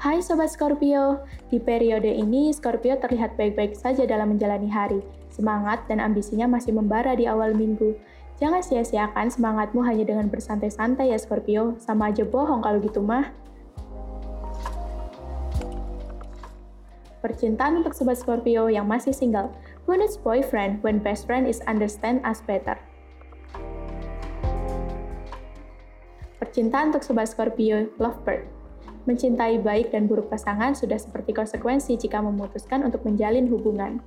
Hai Sobat Scorpio, di periode ini Scorpio terlihat baik-baik saja dalam menjalani hari. Semangat dan ambisinya masih membara di awal minggu. Jangan sia-siakan semangatmu hanya dengan bersantai-santai ya Scorpio, sama aja bohong kalau gitu mah. Percintaan untuk Sobat Scorpio yang masih single. Who needs boyfriend when best friend is understand us better? Percintaan untuk Sobat Scorpio, Lovebird. Mencintai baik dan buruk pasangan sudah seperti konsekuensi jika memutuskan untuk menjalin hubungan.